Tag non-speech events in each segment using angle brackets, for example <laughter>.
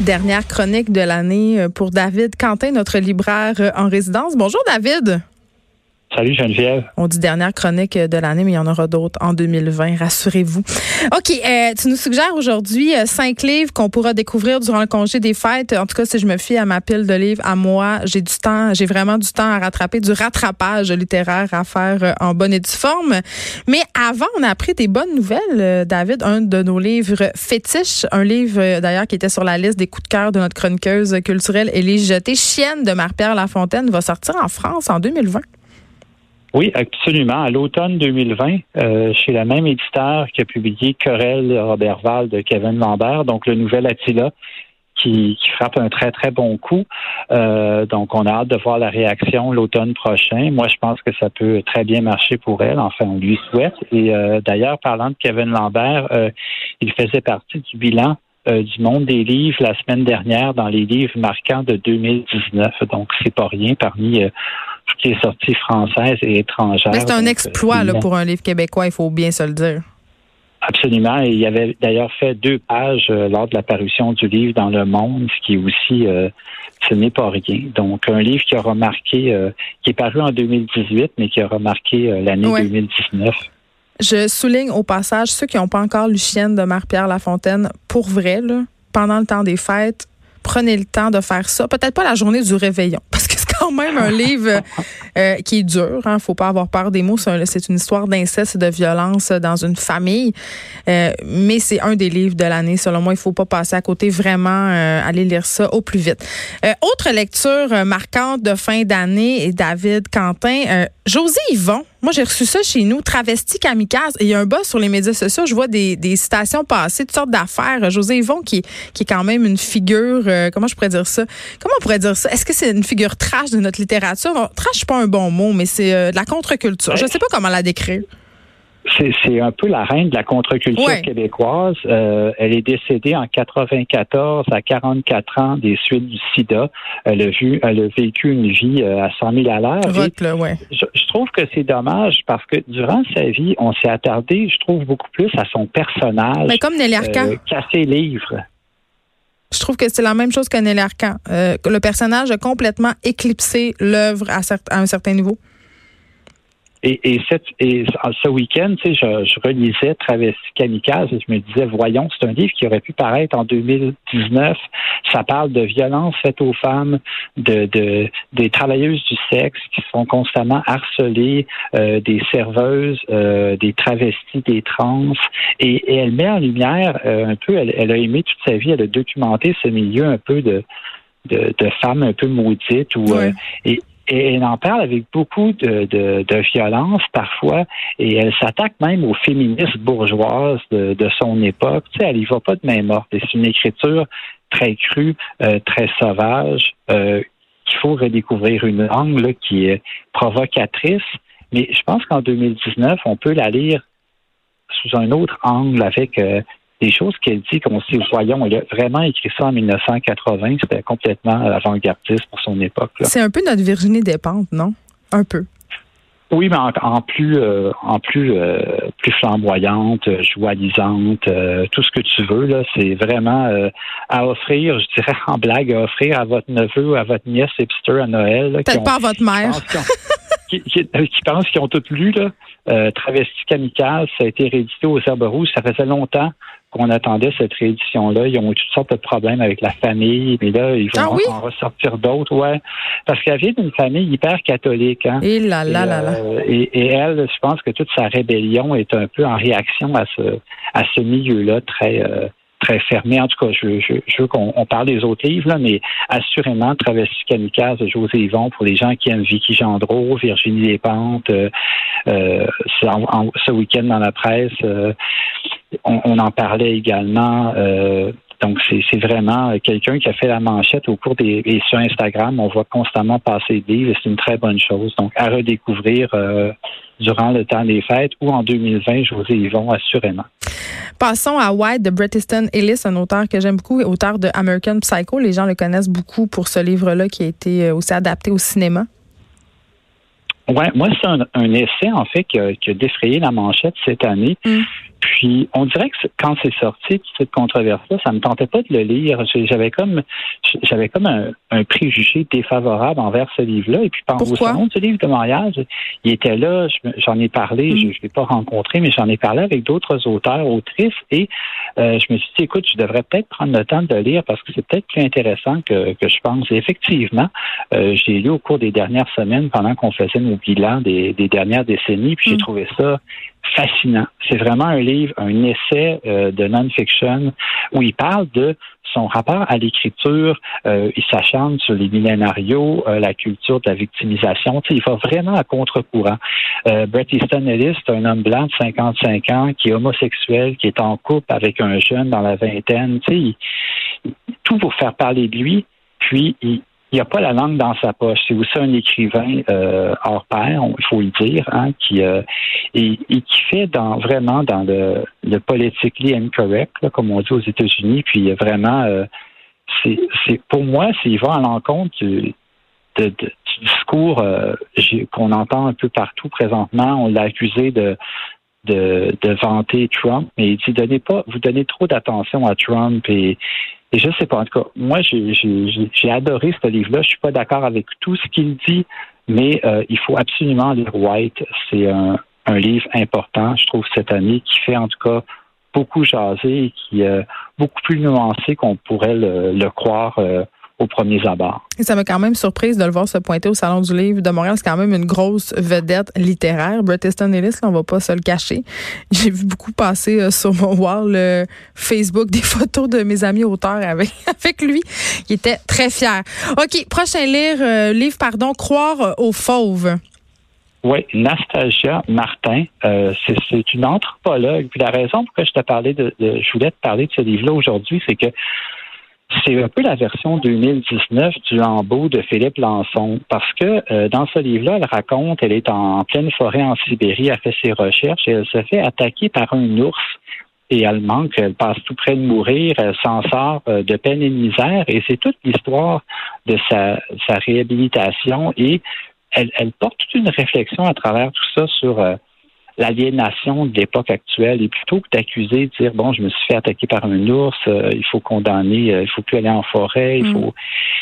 Dernière chronique de l'année euh, pour David Quentin, notre libraire euh, en résidence. Bonjour David. Salut Geneviève. On dit dernière chronique de l'année, mais il y en aura d'autres en 2020, rassurez-vous. OK, euh, tu nous suggères aujourd'hui euh, cinq livres qu'on pourra découvrir durant le congé des fêtes. En tout cas, si je me fie à ma pile de livres, à moi, j'ai du temps, j'ai vraiment du temps à rattraper, du rattrapage littéraire à faire euh, en bonne et due forme. Mais avant, on a appris des bonnes nouvelles, David, un de nos livres fétiches, un livre d'ailleurs qui était sur la liste des coups de cœur de notre chroniqueuse culturelle Élise Jeté, Chienne de Marie-Pierre Lafontaine, va sortir en France en 2020. Oui, absolument. À l'automne 2020, euh, chez la même éditeur qui a publié Querelle Robertval de Kevin Lambert, donc le nouvel Attila, qui, frappe un très, très bon coup. Euh, donc, on a hâte de voir la réaction l'automne prochain. Moi, je pense que ça peut très bien marcher pour elle. Enfin, on lui souhaite. Et euh, d'ailleurs, parlant de Kevin Lambert, il faisait partie du bilan du monde des livres la semaine dernière dans les livres marquants de 2019. Donc, c'est pas rien parmi toutes les sorties françaises et étrangères. C'est un exploit là, pour un livre québécois, il faut bien se le dire. Absolument. Et il avait d'ailleurs fait deux pages euh, lors de la parution du livre dans Le Monde, ce qui est aussi, euh, ce n'est pas rien. Donc, un livre qui a remarqué, euh, qui est paru en 2018, mais qui a remarqué l'année 2019. Je souligne au passage ceux qui n'ont pas encore lu Chienne de Marie-Pierre Lafontaine, pour vrai, là, pendant le temps des fêtes, prenez le temps de faire ça. Peut-être pas la journée du réveillon, parce que même un livre euh, qui est dur. Hein, faut pas avoir peur des mots. C'est une histoire d'inceste et de violence dans une famille. Euh, mais c'est un des livres de l'année. Selon moi, il faut pas passer à côté. Vraiment, euh, aller lire ça au plus vite. autre lecture marquante de fin d'année, David Quentin. José Yvon, moi j'ai reçu ça chez nous, travesti kamikaze. il y a un bas sur les médias sociaux, je vois des, des citations passer, toutes sortes d'affaires. José Yvon qui, qui est quand même une figure, comment je pourrais dire ça? Comment on pourrait dire ça? Est-ce que c'est une figure trash de notre littérature? trash, pas un bon mot, mais c'est de la contre-culture. Je ne sais pas comment la décrire c'est un peu la reine de la contre-culture québécoise. Euh, elle est décédée en 94 à 44 ans des suites du sida. Elle a, vu, elle a vécu une vie euh, à 100 000 à l'heure. Ouais. Je, trouve que c'est dommage parce que durant sa vie, on s'est attardé, je trouve, beaucoup plus à son personnage. Mais comme Nelly Arcan. Euh, qu'à ses livres. Je trouve que c'est la même chose que Nelly Arcan. Euh, le personnage a complètement éclipsé l'œuvre à un certain niveau. Et, et, cette, et ce week-end, tu sais, je, je relisais Travesti Kamikaze et je me disais, voyons, c'est un livre qui aurait pu paraître en 2019. Ça parle de violence faite aux femmes, de, de des travailleuses du sexe qui sont constamment harcelées, euh, des serveuses, euh, des travestis, des trans. Et, et, elle met en lumière euh, un peu, elle, elle, a aimé toute sa vie, elle a documenté ce milieu un peu de, de, de femmes un peu maudites. Ou, et, et elle en parle avec beaucoup de, de, de violence parfois, et elle s'attaque même aux féministes bourgeoises de, de, son époque. Tu sais, elle y va pas de main morte. c'est une écriture très crue, euh, très sauvage, euh, qu'il faut redécouvrir une langue qui est provocatrice. Mais je pense qu'en 2019, on peut la lire sous un autre angle avec euh, des choses qu'elle dit, qu'on sait, voyons, elle a vraiment écrit ça en 1980, c'était complètement avant-gardiste pour son époque. C'est un peu notre Virginie Despentes, non? Un peu. Oui, mais en, plus, euh, en plus, euh, plus flamboyante, joalisante, euh, tout ce que tu veux là, c'est vraiment à offrir, je dirais en blague, à offrir à votre neveu, à votre nièce hipster à Noël. Peut-être pas à votre mère. Qui, <laughs> qui, pensent qu'ils ont tout lu là. Travesti kamikaze, ça a été réédité aux Herbes Rouges, ça faisait longtemps qu'on attendait cette réédition-là. Ils ont eu toutes sortes de problèmes avec la famille, mais là, ils vont ah en ressortir d'autres, ouais. Parce qu'elle vient d'une famille hyper catholique, hein. Et là, là, là, là. Euh, et, elle, je pense que toute sa rébellion est un peu en réaction à ce, à ce milieu-là très, euh, très fermé. En tout cas, je, je, veux qu'on parle des autres livres, là, mais assurément, Travesti Kamikaze de José Yvon pour les gens qui aiment Vicky Gendreau, Virginie Despentes, euh, euh, ce week-end dans la presse, euh, on, en parlait également. Euh, donc, c'est vraiment quelqu'un qui a fait la manchette au cours des. Et sur Instagram, on voit constamment passer des livres et c'est une très bonne chose. Donc, à redécouvrir durant le temps des fêtes ou en 2020, José Yvon, assurément. Passons à White de Bret Easton Ellis, un auteur que j'aime beaucoup, auteur de American Psycho. Les gens le connaissent beaucoup pour ce livre-là qui a été euh, aussi adapté au cinéma. Ouais, moi, c'est un, essai, en fait, qui a, défrayé la manchette cette année. Mm. Puis, on dirait que quand c'est sorti, cette controverse-là, ça me tentait pas de le lire. J'avais comme, j'avais comme un, préjugé défavorable envers ce livre-là. Et puis, pendant au salon du livre de mariage, il était là. J'en ai parlé. Mm. Je, ne l'ai pas rencontré, mais j'en ai parlé avec d'autres auteurs, autrices. Et euh, je me suis dit, écoute, je devrais peut-être prendre le temps de le lire parce que c'est peut-être plus intéressant que, que je pense. Et effectivement, euh, j'ai lu au cours des dernières semaines, pendant qu'on faisait nos bilans des, des dernières décennies, puis j'ai mm. trouvé ça fascinant. C'est vraiment un livre, un essai euh, de non-fiction où il parle de son rapport à l'écriture. Euh, il s'acharne sur les millénarios, euh, la culture de la victimisation. il va vraiment à contre-courant. Bret Easton Ellis, c'est un homme blanc de 55 ans qui est homosexuel, qui est en couple avec un jeune dans la vingtaine. tout pour faire parler de lui. Puis, il, il n'y a pas la langue dans sa poche. C'est aussi un écrivain euh, hors pair, il faut le dire, hein, qui euh, et, qui fait dans vraiment dans le, le politically incorrect, comme on dit aux États-Unis. Puis vraiment, euh, c'est pour moi, s'il va à l'encontre du, du discours qu'on entend un peu partout présentement. On l'a accusé de de, de vanter Trump, mais il dit donnez pas, vous donnez trop d'attention à Trump et et je sais pas, en tout cas, moi, j'ai adoré ce livre-là. Je suis pas d'accord avec tout ce qu'il dit, mais euh, il faut absolument lire White. C'est un, livre important, je trouve, cette année, qui fait en tout cas beaucoup jaser et qui est beaucoup plus nuancé qu'on pourrait le, croire euh, au premier abord. Et ça m'a quand même surprise de le voir se pointer au Salon du Livre de Montréal. C'est quand même une grosse vedette littéraire. Bret Easton Ellis, là, on va pas se le cacher. <laughs> J'ai vu beaucoup passer euh, sur mon wall euh, Facebook des <laughs> photos de mes amis auteurs avec, <laughs> avec lui. Il était très fier. OK, prochain livre, euh, livre pardon, Croire aux fauves. Oui, Nastasia Martin, c'est une anthropologue. Puis la raison pour laquelle je te parlais de, de je voulais te parler de ce livre-là aujourd'hui, c'est que c'est un peu la version 2019 du Lambeau de Philippe Lançon, parce que euh, dans ce livre-là, elle raconte, elle est en pleine forêt en Sibérie, elle fait ses recherches et elle se fait attaquer par un ours et elle manque, elle passe tout près de mourir, elle s'en sort euh, de peine et de misère et c'est toute l'histoire de sa, sa réhabilitation et elle, elle, porte toute une réflexion à travers tout ça sur euh, l'aliénation de l'époque actuelle. Et plutôt que d'accuser, de dire bon, je me suis fait attaquer par un ours, euh, il faut condamner, euh, il faut plus aller en forêt, il mm. faut.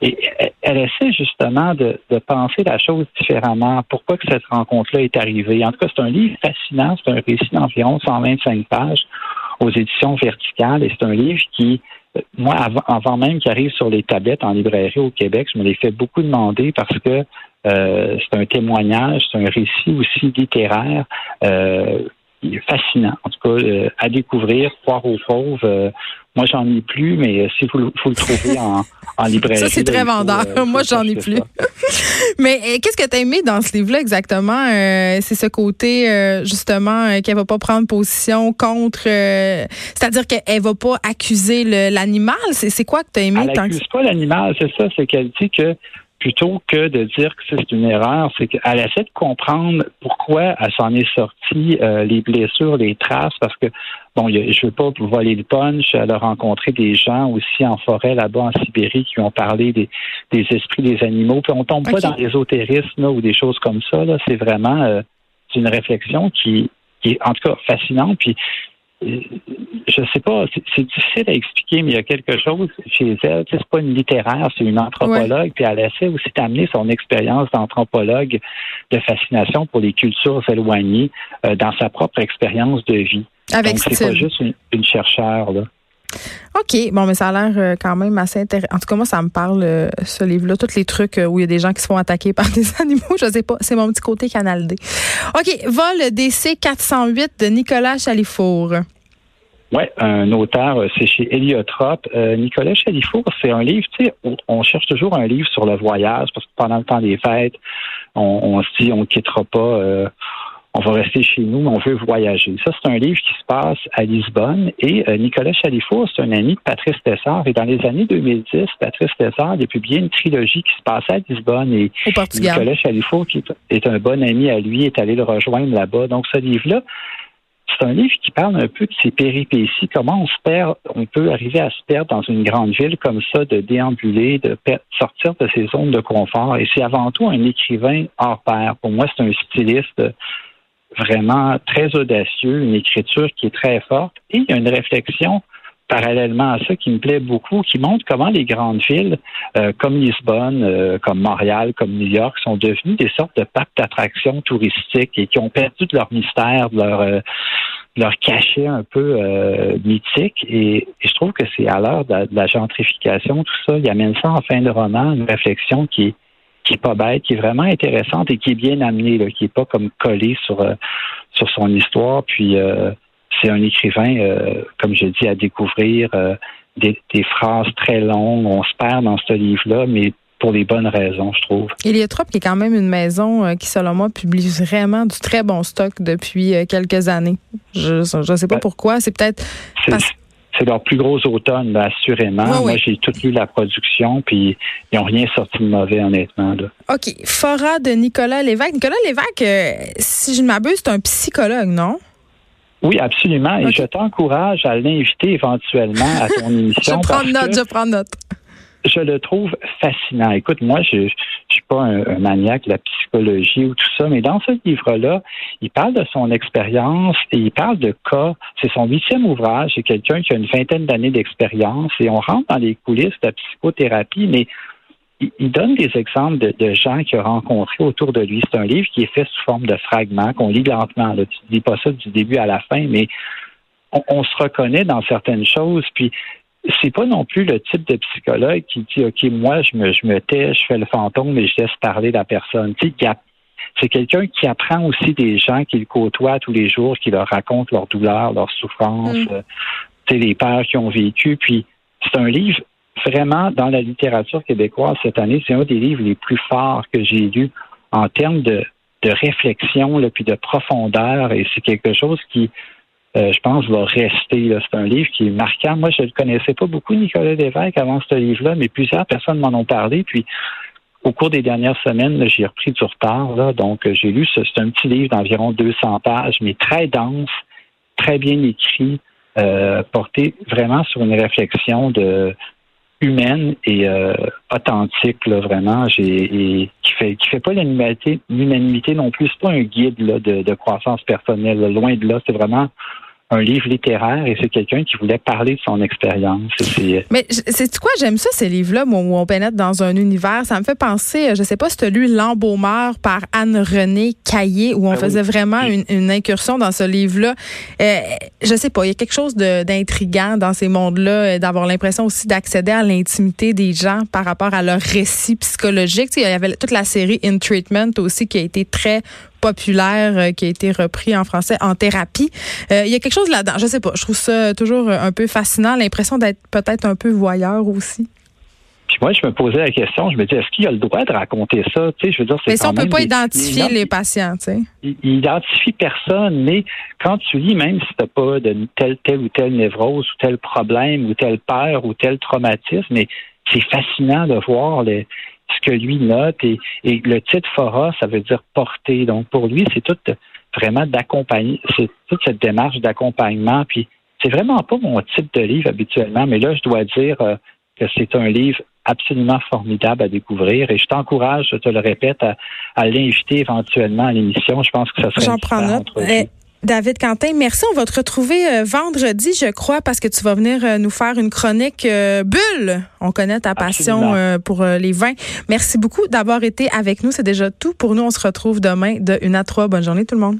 Et elle essaie justement de, de, penser la chose différemment. Pourquoi que cette rencontre-là est arrivée? En tout cas, c'est un livre fascinant. C'est un récit d'environ 125 pages aux éditions verticales, et c'est un livre qui euh, moi, avant, avant même qu'il arrive sur les tablettes en librairie au Québec, je me l'ai fait beaucoup demander parce que c'est un témoignage, c'est un récit aussi littéraire euh, fascinant. En tout cas, euh, à découvrir, croire aux pauvres. moi, j'en ai plus, mais si vous, faut le trouver en, en librairie. Ça, c'est très vendeur. moi, j'en ai plus. <laughs> mais qu'est-ce que tu as aimé dans ce livre-là exactement? c'est ce côté, justement, qu'elle va pas prendre position contre... C'est-à-dire qu'elle va pas accuser l'animal? C'est quoi que tu as aimé? Elle n'accuse pas l'animal, c'est ça. C'est qu'elle dit que plutôt que de dire que c'est une erreur, c'est qu'elle essaie de comprendre pourquoi elle s'en est sortie, euh, les blessures, les traces, parce que, bon, je veux pas voler le punch, elle a rencontré des gens aussi en forêt là-bas en Sibérie qui ont parlé des, esprits des animaux, puis on tombe pas dans l'ésotérisme ou des choses comme ça, là, c'est vraiment euh, une réflexion qui, qui est en tout cas fascinante, puis je sais pas, c'est difficile à expliquer, mais il y a quelque chose chez elle. C'est pas une littéraire, c'est une anthropologue, puis elle essaie aussi d'amener son expérience d'anthropologue de fascination pour les cultures éloignées euh, dans sa propre expérience de vie. Avec Donc, c'est pas juste une, une chercheure, là. OK. Bon, mais ça a l'air euh, quand même assez intéressant. En tout cas, moi, ça me parle, euh, ce livre-là. Tous les trucs où il y a des gens qui se font attaquer <laughs> par des animaux. Je sais pas. C'est mon petit côté Canal D. OK. Vol DC 408 de Nicolas Chalifour. Oui, un auteur, euh, c'est chez Héliotrope. Nicolas Chalifour, c'est un livre, tu sais, on cherche toujours un livre sur le voyage parce que pendant le temps des fêtes, on, se dit on ne quittera pas on va rester chez nous, mais on veut voyager. Ça, c'est un livre qui se passe à Lisbonne. Et euh, Nicolas Chalifour, c'est un ami de Patrice Tessard. Et dans les années 2010, Patrice Tessard a publié une trilogie qui se passait à Lisbonne. Et Nicolas Chalifour, qui est un bon ami à lui, est allé le rejoindre là-bas. Donc, ce livre-là, c'est un livre qui parle un peu de ses péripéties, comment on se perd, on peut arriver à se perdre dans une grande ville comme ça, de déambuler, de sortir de ses zones de confort. Et c'est avant tout un écrivain hors pair. Pour moi, c'est un styliste vraiment très audacieux, une écriture qui est très forte et il y a une réflexion parallèlement à ça qui me plaît beaucoup, qui montre comment les grandes villes euh, comme Lisbonne, euh, comme Montréal, comme New York sont devenues des sortes de parcs d'attractions touristiques et qui ont perdu de leur mystère, de leur euh, leur cachet un peu mythique. Et, je trouve que c'est à l'heure de, la gentrification, tout ça, il amène ça en fin de roman, une réflexion qui est qui est pas bête, qui est vraiment intéressante et qui est bien amenée, là, qui est pas comme collée sur sur son histoire. Puis c'est un écrivain, euh, comme je dis, à découvrir euh, des, phrases très longues. On se perd dans ce livre-là, mais pour les bonnes raisons, je trouve. Héliotropes, qui est quand même une maison euh, qui, selon moi, publie vraiment du très bon stock depuis quelques années. Je ne sais pas ben, pourquoi. C'est peut-être... C'est leur plus gros automne, assurément. Moi, j'ai tout lu la production, puis ils n'ont rien sorti de mauvais, honnêtement. OK. Fora de Nicolas Lévesque. Nicolas Lévesque, si je ne m'abuse, c'est un psychologue, non? Oui, absolument. Et je t'encourage à l'inviter éventuellement à ton <laughs> émission. je prends note, je prends note. Je le trouve fascinant. Écoute, moi, je ne suis pas un, maniaque de la psychologie ou tout ça, mais dans ce livre-là, il parle de son expérience et il parle de cas. C'est son huitième ouvrage. C'est quelqu'un qui a une vingtaine d'années d'expérience et on rentre dans les coulisses de la psychothérapie, mais il, donne des exemples de, gens qu'il a rencontrés autour de lui. C'est un livre qui est fait sous forme de fragments, qu'on lit lentement. Là. Tu ne lis pas ça du début à la fin, mais on, se reconnaît dans certaines choses. Puis c'est pas non plus le type de psychologue qui dit OK, moi, je me, je me tais, je fais le fantôme et je laisse parler la personne. Tu sais, c'est quelqu'un qui apprend aussi des gens qu'il côtoie tous les jours, qui leur raconte leurs douleurs, leurs souffrances, mm. euh, les peurs qu'ils ont vécu. Puis c'est un livre vraiment, dans la littérature québécoise cette année, c'est un des livres les plus forts que j'ai lus en termes de, réflexion, là, puis de profondeur, et c'est quelque chose qui, euh, je pense, va rester. C'est un livre qui est marquant. Moi, je ne connaissais pas beaucoup, Nicolas Lévesque, avant ce livre-là, mais plusieurs personnes m'en ont parlé, puis au cours des dernières semaines, j'ai repris du retard, là, donc euh, j'ai lu, c'est un petit livre d'environ 200 pages, mais très dense, très bien écrit, euh, porté vraiment sur une réflexion de humaine et euh, authentique là, vraiment. Et qui fait qui fait pas l'unanimité non plus. C'est pas un guide là, de, de croissance personnelle loin de là. C'est vraiment un livre littéraire et c'est quelqu'un qui voulait parler de son expérience. Mais c'est quoi, j'aime ça, ces livres-là, où on pénètre dans un univers? Ça me fait penser, je sais pas si tu as lu L'embaumeur par Anne-Renée Caillé, où on ah faisait vraiment une, incursion dans ce livre-là. Euh, je sais pas, il y a quelque chose d'intriguant dans ces mondes-là, euh, d'avoir l'impression aussi d'accéder à l'intimité des gens par rapport à leur récit psychologique. il y avait toute la série In Treatment aussi qui a été très populaire euh, qui a été repris en français en thérapie. Euh, il y a quelque chose là-dedans. Je sais pas. Je trouve ça toujours un peu fascinant. L'impression d'être peut-être un peu voyeur aussi. Puis moi, je me posais la question, je me dis, est-ce qu'il a le droit de raconter ça? Tu sais, je veux dire, mais si on peut pas identifier les patients, tu sais. Il, identifie personne, mais quand tu lis, même si tu n'as pas de telle, telle ou telle névrose ou tel problème ou telle peur ou tel traumatisme, mais c'est fascinant de voir les, ce que lui note. Et, le titre Fora, ça veut dire porter. Donc, pour lui, c'est tout vraiment d'accompagner, c'est toute cette démarche d'accompagnement. Puis, c'est vraiment pas mon type de livre habituellement, mais là, je dois dire euh, que c'est un livre absolument formidable à découvrir. Et je t'encourage, je te le répète, à, l'inviter éventuellement à l'émission. Je pense que ça serait J'en prends note. David Quentin, merci. On va te retrouver euh, vendredi, je crois, parce que tu vas venir euh, nous faire une chronique euh, bulle. On connaît ta passion pour les vins. Merci beaucoup d'avoir été avec nous. C'est déjà tout pour nous. On se retrouve demain de 1 à 3. Bonne journée tout le monde.